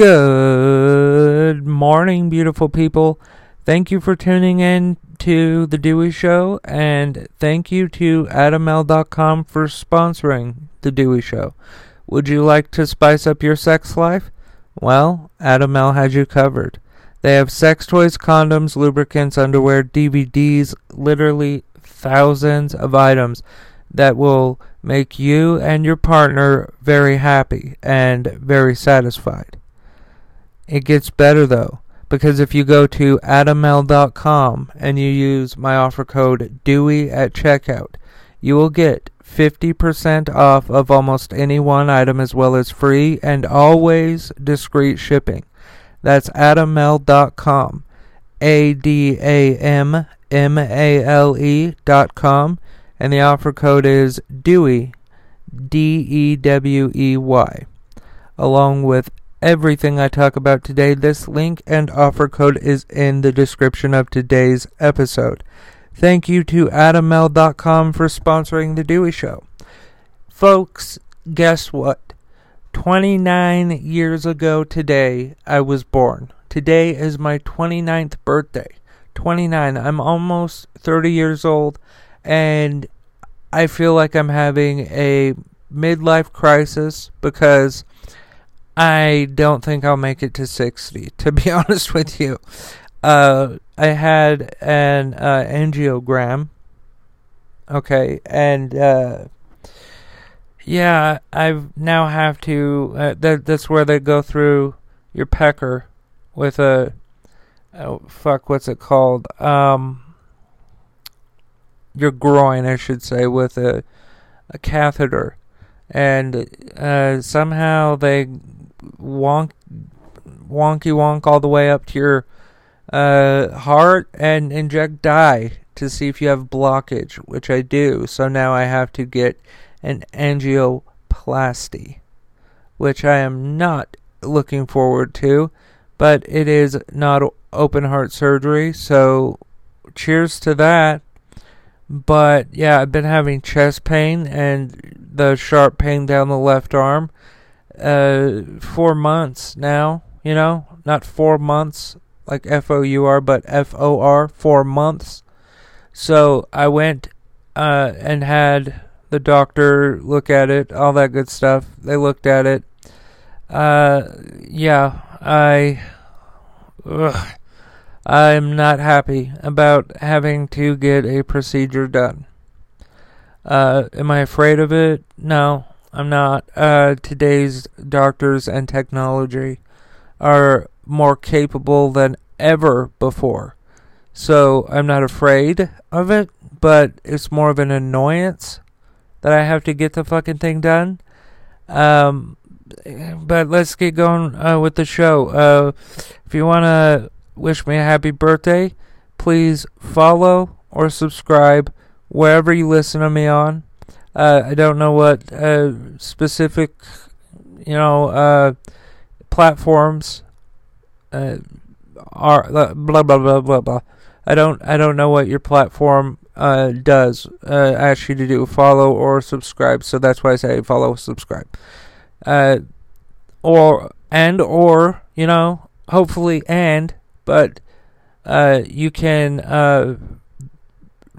Good morning, beautiful people. Thank you for tuning in to The Dewey Show, and thank you to AdamMale.com for sponsoring The Dewey Show. Would you like to spice up your sex life? Well, Adam Male has you covered. They have sex toys, condoms, lubricants, underwear, DVDs, literally thousands of items that will make you and your partner very happy and very satisfied. It gets better though, because if you go to adammale.com and you use my offer code DEWEY at checkout, you will get 50% off of almost any one item as well as free and always discreet shipping. That's adammale.com. A D A M M A L E dot com. And the offer code is DEWEY, D E W E Y. Along with everything I talk about today, this link and offer code is in the description of today's episode. Thank you to AdamMale.com for sponsoring The Dewey Show. Folks, guess what? 29 years ago today, I was born. Today is my 29th birthday. 29. I'm almost 30 years old, and I feel like I'm having a midlife crisis because I don't think I'll make it to 60, to be honest with you. Uh, I had an uh, angiogram. Okay, and uh, yeah, I now have to. Uh, that that's where they go through your pecker with a. Oh fuck! What's it called? Um, your groin, I should say, with a a catheter, and uh, somehow they wonk wonky wonk all the way up to your uh, heart and inject dye to see if you have blockage, which I do. So now I have to get an angioplasty, which I am not looking forward to, but it is not open heart surgery, so cheers to that. But yeah, I've been having chest pain and the sharp pain down the left arm uh four months now, you know, not four months like F O U R, but F O R, four months. So I went uh, and had the doctor look at it, all that good stuff. They looked at it. Uh, yeah, I. Ugh, I'm not happy about having to get a procedure done. Uh, am I afraid of it? No, I'm not. Uh, today's doctors and technology are more capable than ever before. So I'm not afraid of it, but it's more of an annoyance that I have to get the fucking thing done. Um, but let's get going uh, with the show. Uh, if you want to wish me a happy birthday, please follow or subscribe wherever you listen to me on. Uh, I don't know what uh, specific, you know, uh, platforms uh, are blah blah blah blah blah. I don't I don't know what your platform uh, does uh, ask you to do follow or subscribe. So that's why I say follow subscribe. Uh, or and or you know hopefully and but uh, you can uh,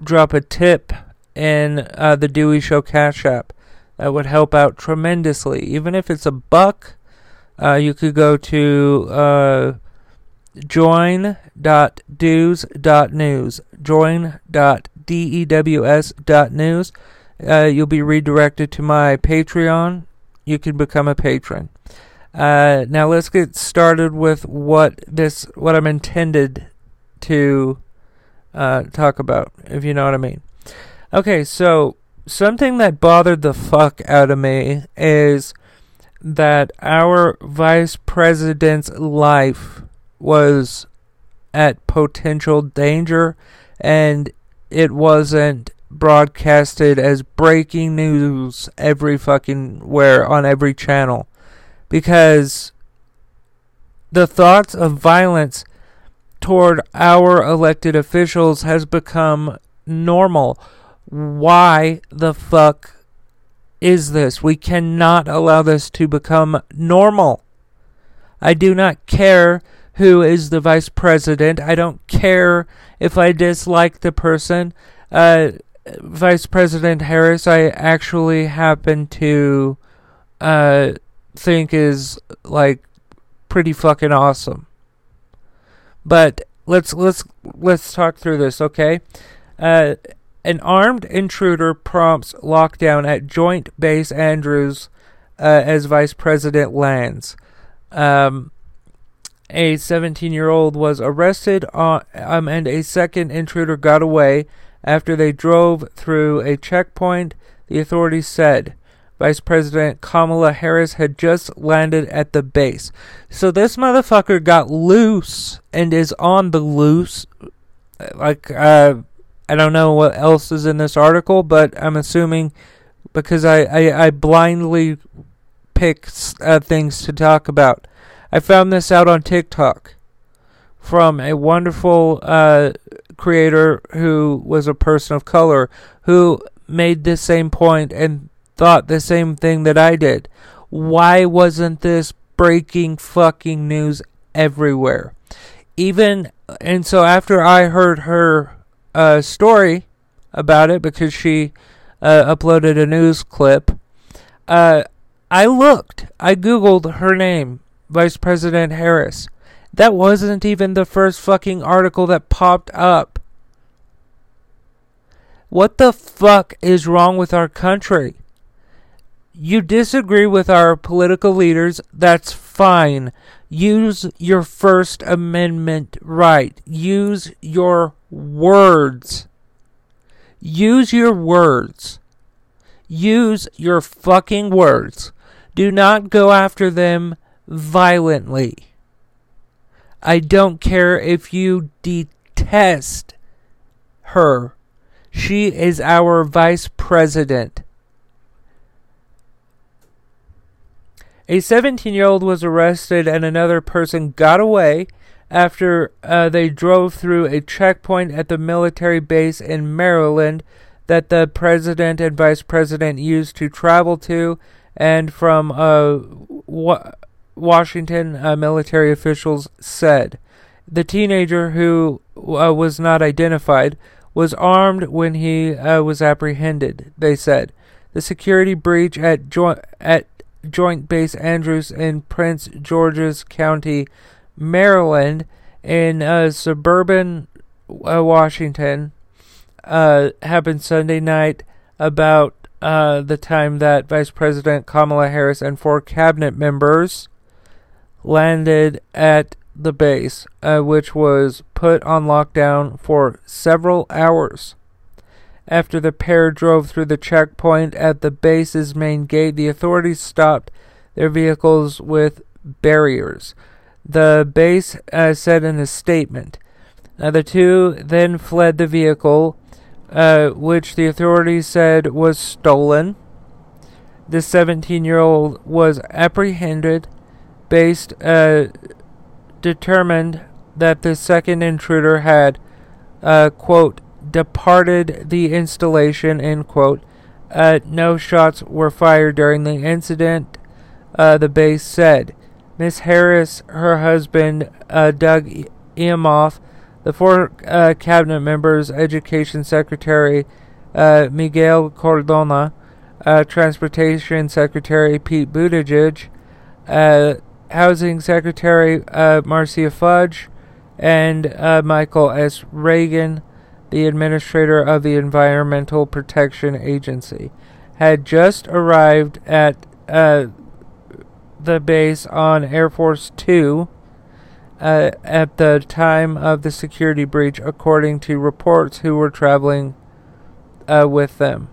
drop a tip in uh, the Dewey Show Cash App. That would help out tremendously. Even if it's a buck, uh, you could go to uh, join.dews.news. Join.dews.news. Uh, you'll be redirected to my Patreon. You can become a patron. Uh, now let's get started with what this what I'm intended to uh, talk about, if you know what I mean. Okay, so something that bothered the fuck out of me is that our vice president's life was at potential danger and it wasn't broadcasted as breaking news every fucking where on every channel because the thoughts of violence toward our elected officials has become normal. Why the fuck is this? We cannot allow this to become normal. I do not care who is the vice president. I don't care if I dislike the person. Uh, Vice President Harris, I actually happen to uh, think is like pretty fucking awesome. But let's let's let's talk through this, okay? Uh, an armed intruder prompts lockdown at Joint Base Andrews uh, as Vice President lands. Um, a 17 year old was arrested, on, um, and a second intruder got away after they drove through a checkpoint. The authorities said Vice President Kamala Harris had just landed at the base. So this motherfucker got loose and is on the loose. Like, uh, I don't know what else is in this article, but I'm assuming because I, I, I blindly pick uh, things to talk about. I found this out on TikTok from a wonderful uh, creator who was a person of color who made the same point and thought the same thing that I did. Why wasn't this breaking fucking news everywhere? Even and so after I heard her uh, story about it because she uh, uploaded a news clip, uh, I looked. I googled her name Vice President Harris. That wasn't even the first fucking article that popped up. What the fuck is wrong with our country? You disagree with our political leaders, that's fine. Use your First Amendment right. Use your words. Use your words. Use your fucking words. Do not go after them violently. I don't care if you detest her. She is our vice president. A 17 year old was arrested and another person got away after uh, they drove through a checkpoint at the military base in Maryland that the president and vice president used to travel to and from uh, Washington uh, military officials said. The teenager, who uh, was not identified, was armed when he uh, was apprehended, they said. The security breach at, jo- at Joint Base Andrews in Prince George's County, Maryland, in uh, suburban uh, Washington, uh, happened Sunday night about the time that Vice President Kamala Harris and four cabinet members landed at the base, uh, which was put on lockdown for several hours. After the pair drove through the checkpoint at the base's main gate, the authorities stopped their vehicles with barriers. The base uh, said in a statement. Uh, the two then fled the vehicle, uh, which the authorities said was stolen. The 17 year old was apprehended based uh, determined that the second intruder had, uh, quote, departed the installation, end quote. Uh, no shots were fired during the incident, uh, the base said. Miss Harris, her husband, uh, Doug Emhoff, the four uh, cabinet members, Education Secretary uh, Miguel Cardona, Transportation Secretary Pete Buttigieg, Housing Secretary uh, Marcia Fudge and uh, Michael S. Regan, the administrator of the Environmental Protection Agency, had just arrived at uh, the base on Air Force Two uh, at the time of the security breach, according to reports who were traveling uh, with them.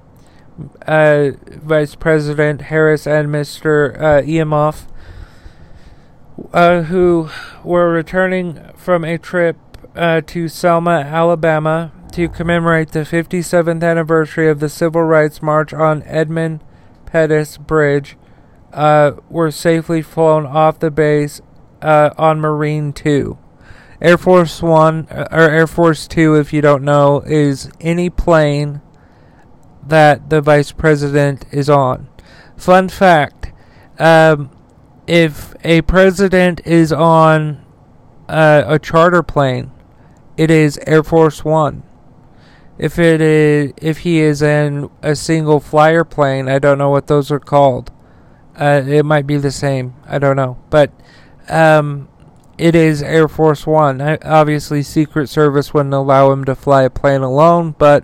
Uh, Vice President Harris and Mr. Uh, Emhoff uh, who were returning from a trip uh, to Selma, Alabama, to commemorate the 57th anniversary of the Civil Rights March on Edmund Pettus Bridge, uh, were safely flown off the base uh, on Marine 2. Air Force One uh, or Air Force Two, if you don't know, is any plane that the vice president is on. Fun fact: um, if a president is on uh, a charter plane, it is Air Force One. If it is, if he is in a single flyer plane, I don't know what those are called. Uh, it might be the same. I don't know, but um, it is Air Force One. I, obviously, Secret Service wouldn't allow him to fly a plane alone, but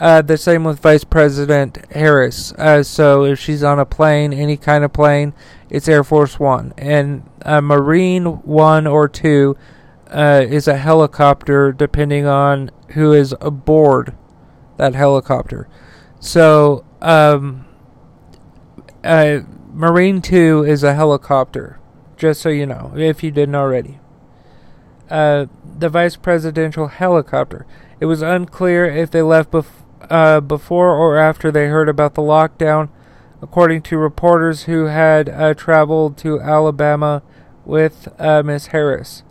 uh, the same with Vice President Harris. Uh, so if she's on a plane, any kind of plane, it's Air Force One, and a Marine One or Two uh, is a helicopter, depending on who is aboard that helicopter. So, um, uh, Marine 2 is a helicopter, just so you know, if you didn't already. Uh, the vice presidential helicopter. It was unclear if they left bef- uh, before or after they heard about the lockdown, according to reporters who had uh, traveled to Alabama with uh, Miss Harris.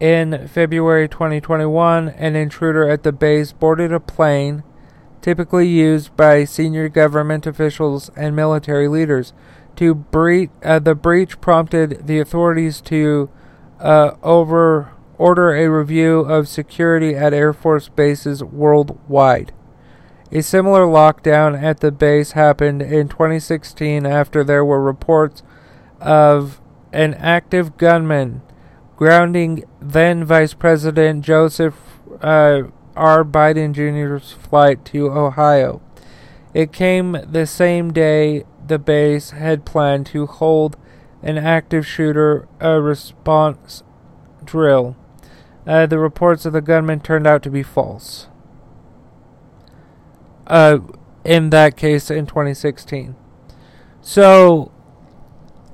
In February 2021, an intruder at the base boarded a plane, typically used by senior government officials and military leaders. To breach, uh, the breach prompted the authorities to uh, over order a review of security at Air Force bases worldwide. A similar lockdown at the base happened in 2016 after there were reports of an active gunman grounding then Vice President Joseph uh, R. Biden Jr.'s flight to Ohio. It came the same day the base had planned to hold an active shooter a response drill. Uh, the reports of the gunman turned out to be false. Uh, in that case, in 2016. So,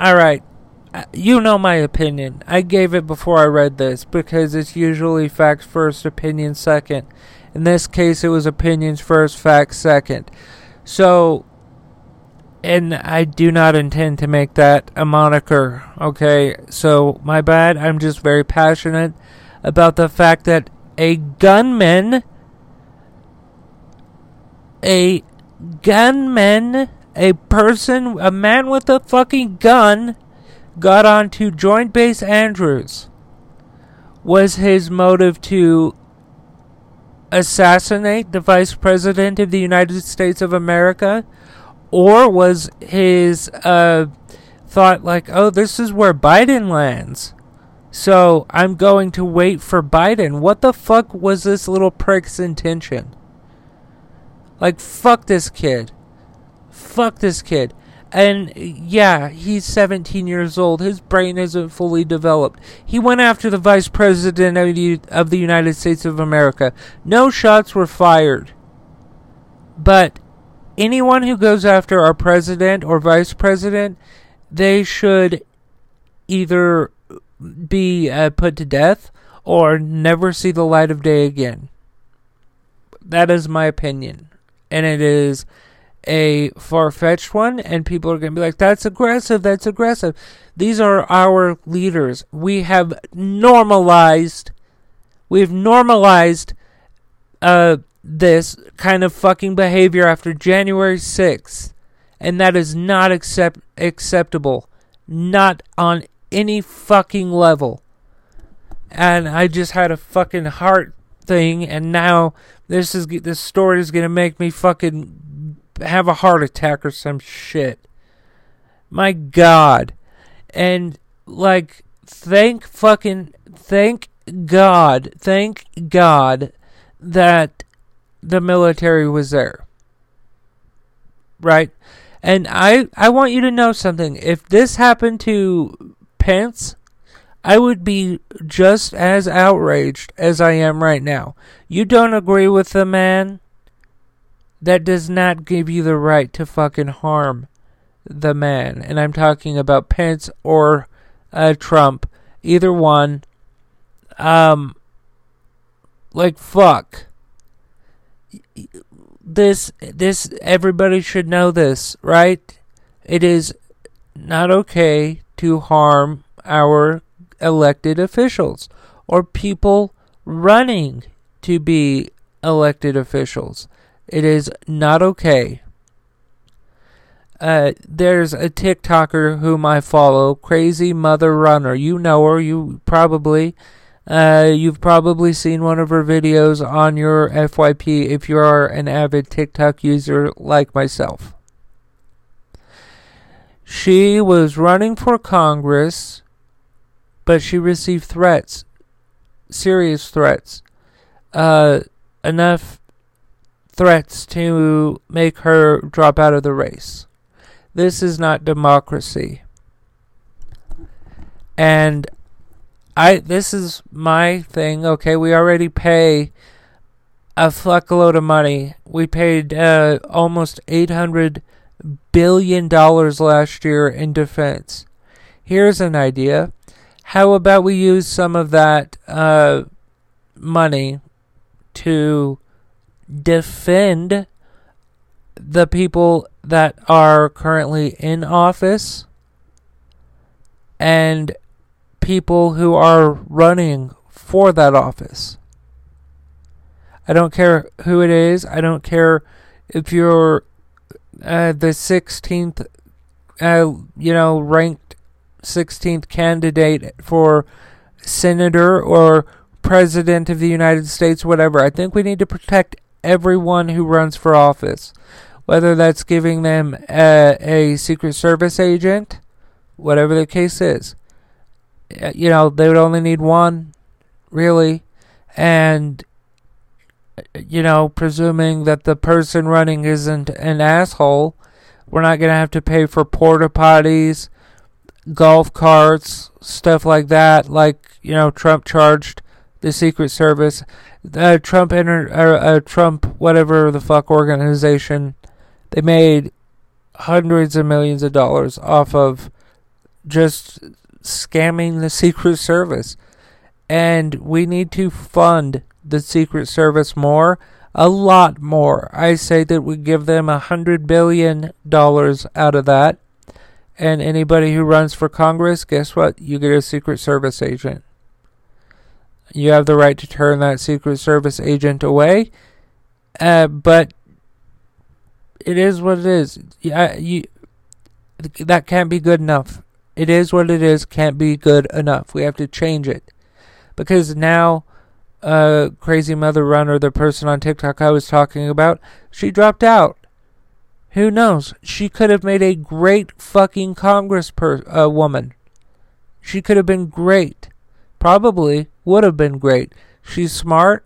alright, uh, you know my opinion. I gave it before I read this because it's usually facts first, opinion second. In this case, it was opinions first, facts second. So, and I do not intend to make that a moniker, okay? So, my bad. I'm just very passionate about the fact that a gunman, a gunman, a person, a man with a fucking gun, got onto Joint Base Andrews. Was his motive to assassinate the Vice President of the United States of America? Or was his uh, thought like, oh, this is where Biden lands? So I'm going to wait for Biden. What the fuck was this little prick's intention? Like, fuck this kid. Fuck this kid. And yeah, he's 17 years old. His brain isn't fully developed. He went after the vice president of the, of the United States of America. No shots were fired. But anyone who goes after our president or vice president, they should either be uh, put to death or never see the light of day again. That is my opinion. And it is a far fetched one, and people are going to be like, that's aggressive, that's aggressive. These are our leaders. We have normalized, we've normalized uh, this kind of fucking behavior after January 6th, and that is not accept- acceptable. Not on any fucking level. And I just had a fucking heart thing, and now this is this story is gonna make me fucking have a heart attack or some shit. My God. And, like, thank fucking, thank God, thank God that the military was there. Right? And I, I want you to know something. If this happened to Pence, I would be just as outraged as I am right now. You don't agree with the man? that does not give you the right to fucking harm the man. And I'm talking about Pence or uh, Trump, either one. Um, like fuck. This, this, everybody should know this, right? It is not okay to harm our elected officials or people running to be elected officials. It is not okay. Uh, there's a TikToker whom I follow, Crazy Mother Runner. You know her. You probably, uh, you've probably seen one of her videos on your FYP if you are an avid TikTok user like myself. She was running for Congress, but she received threats, serious threats, uh, enough threats to make her drop out of the race. This is not democracy. And I this is my thing. Okay, we already pay a fuckload of money. We paid uh, almost eight hundred billion dollars last year in defense. Here's an idea. How about we use some of that uh, money to defend the people that are currently in office and people who are running for that office. I don't care who it is. I don't care if you're uh, the 16th, uh, you know, ranked 16th candidate for senator or president of the United States, whatever. I think we need to protect everyone who runs for office, whether that's giving them a, a Secret Service agent, whatever the case is. Uh, you know, they would only need one, really, and you know, presuming that the person running isn't an asshole, we're not going to have to pay for porta potties, golf carts, stuff like that, like, you know, Trump charged the Secret Service, uh, Trump entered, uh, uh, Trump, whatever the fuck organization, they made hundreds of millions of dollars off of just scamming the Secret Service. And we need to fund the Secret Service more, a lot more. I say that we give them a hundred billion dollars out of that. And anybody who runs for Congress, guess what? You get a Secret Service agent. You have the right to turn that Secret Service agent away. Uh, but it is what it is. Yeah, you, that can't be good enough. It is what it is, can't be good enough. We have to change it. Because now uh, crazy mother runner, the person on TikTok I was talking about, she dropped out. Who knows? She could have made a great fucking Congress per- uh, woman. She could have been great. Probably would have been great. She's smart.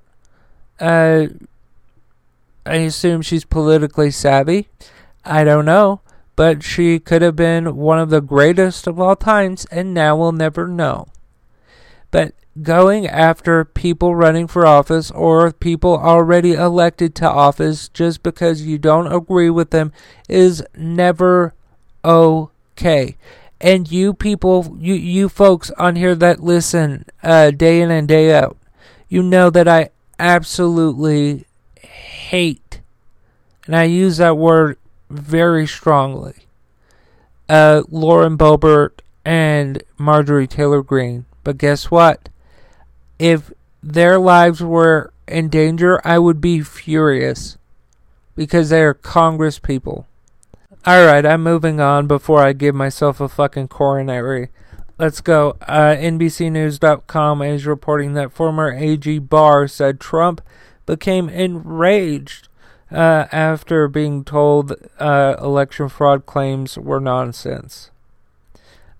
Uh, I assume she's politically savvy. I don't know. But she could have been one of the greatest of all times, and now we'll never know. But going after people running for office or people already elected to office just because you don't agree with them is never okay. And you people, you you folks on here that listen uh, day in and day out, you know that I absolutely hate, and I use that word very strongly. Uh, Lauren Boebert and Marjorie Taylor Greene. But guess what? if their lives were in danger, I would be furious because they are Congress people. Alright, I'm moving on before I give myself a fucking coronary. Let's go. Uh, NBCNews.com is reporting that former AG Barr said Trump became enraged uh, after being told uh, election fraud claims were nonsense.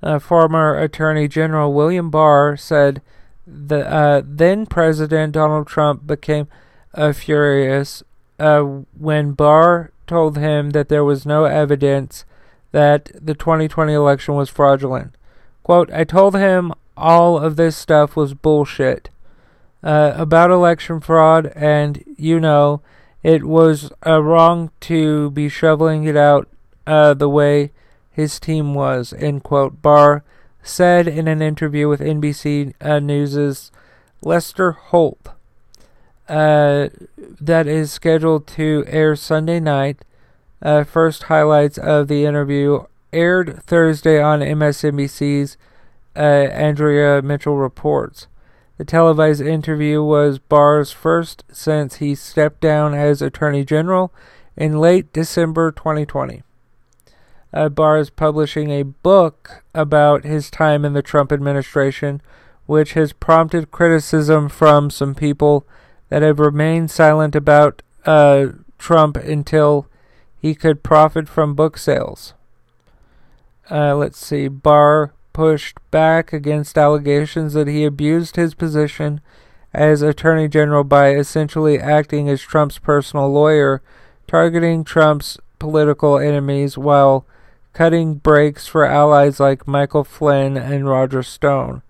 Uh, former Attorney General William Barr said the uh, then President Donald Trump became uh, furious uh, when Barr told him that there was no evidence that the 2020 election was fraudulent. Quote, I told him all of this stuff was bullshit about election fraud, and you know, it was uh, wrong to be shoveling it out uh, the way his team was, end quote. Barr said in an interview with NBC uh, News's Lester Holt uh, that is scheduled to air Sunday night. Uh, first highlights of the interview aired Thursday on MSNBC's uh, Andrea Mitchell Reports. The televised interview was Barr's first since he stepped down as Attorney General in late December 2020. uh, Barr is publishing a book about his time in the Trump administration, which has prompted criticism from some people that have remained silent about uh, Trump until he could profit from book sales. Uh, let's see. Barr pushed back against allegations that he abused his position as Attorney General by essentially acting as Trump's personal lawyer, targeting Trump's political enemies while cutting breaks for allies like Michael Flynn and Roger Stone.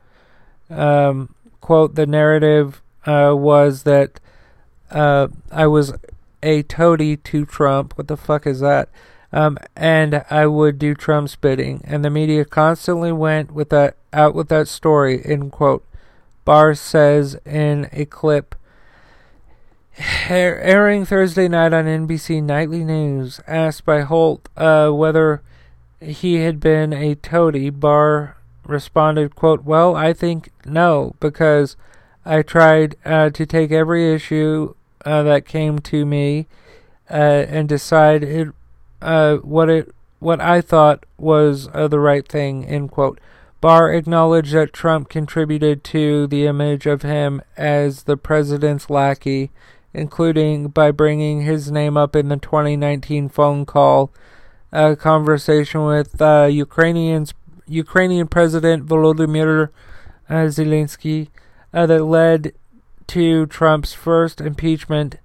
Um, quote, the narrative uh, was that uh, I was a toady to Trump. What the fuck is that? Um, and I would do Trump's bidding. And the media constantly went with that out with that story. End quote. Barr says in a clip airing Thursday night on NBC Nightly News, asked by Holt uh, whether he had been a toady, Barr responded, quote, Well, I think no, because I tried uh, to take every issue uh, that came to me uh, and decide it, uh, what it what I thought was uh, the right thing, end quote. Barr acknowledged that Trump contributed to the image of him as the president's lackey, including by bringing his name up in the 2019 phone call a conversation with uh, Ukrainians, Ukrainian President Volodymyr uh, Zelensky uh, that led to Trump's first impeachment.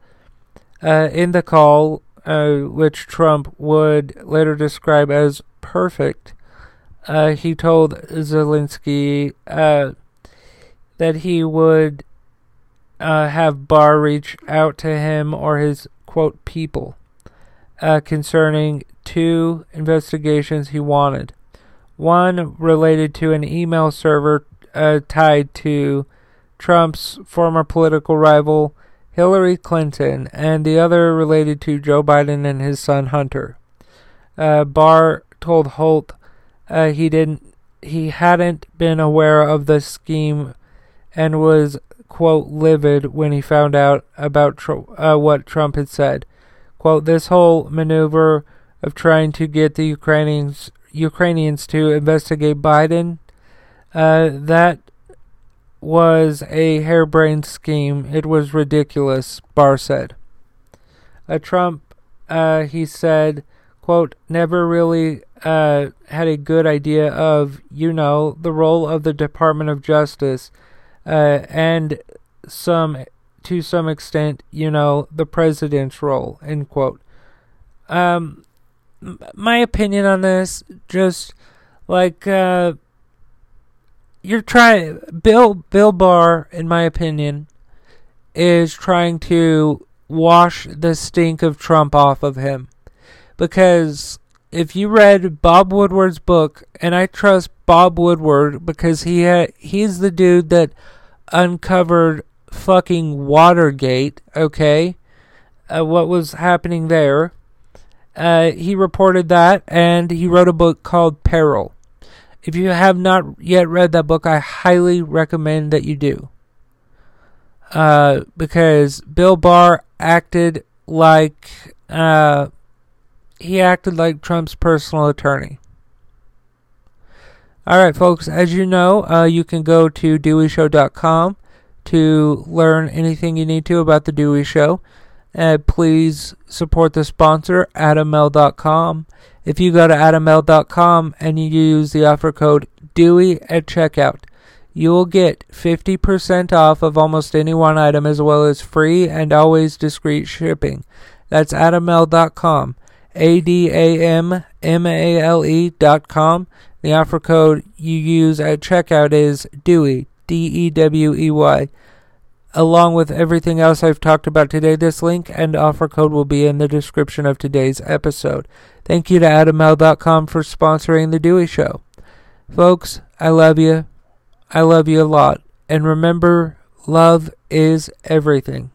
Uh, in the call, uh, which Trump would later describe as perfect, uh, he told Zelensky uh, that he would have Barr reach out to him or his quote people concerning two investigations he wanted. One related to an email server uh, tied to Trump's former political rival Hillary Clinton, and the other related to Joe Biden and his son Hunter. Uh, Barr told Holt uh, he didn't he hadn't been aware of the scheme and was quote livid when he found out about tr- uh, what Trump had said. Quote, this whole maneuver of trying to get the Ukrainians Ukrainians to investigate Biden. Uh, that was a harebrained scheme. It was ridiculous, Barr said. Uh, Trump, uh, he said, quote, never really uh, had a good idea of, you know, the role of the Department of Justice uh, and some, to some extent, you know, the president's role, end quote. Um, my opinion on this, just like uh, you're trying, Bill Bill Barr, in my opinion, is trying to wash the stink of Trump off of him, because if you read Bob Woodward's book, and I trust Bob Woodward because he ha- he's the dude that uncovered fucking Watergate, okay? Uh, what was happening there? Uh, he reported that, and he wrote a book called Peril. If you have not yet read that book, I highly recommend that you do. Uh, because Bill Barr acted like uh, he acted like Trump's personal attorney. All right, folks. As you know, uh, you can go to DeweyShow.com to learn anything you need to about the Dewey Show. Uh, please support the sponsor, AdamMale.com. If you go to AdamMale.com and you use the offer code DEWEY at checkout, you will get 50% off of almost any one item as well as free and always discreet shipping. That's AdamMale.com. A D A M M A L E.com. The offer code you use at checkout is DEWEY, D E W E Y along with everything else I've talked about today. This link and offer code will be in the description of today's episode. Thank you to AdamMale.com for sponsoring The Dewey Show. Folks, I love you. I love you a lot. And remember, love is everything.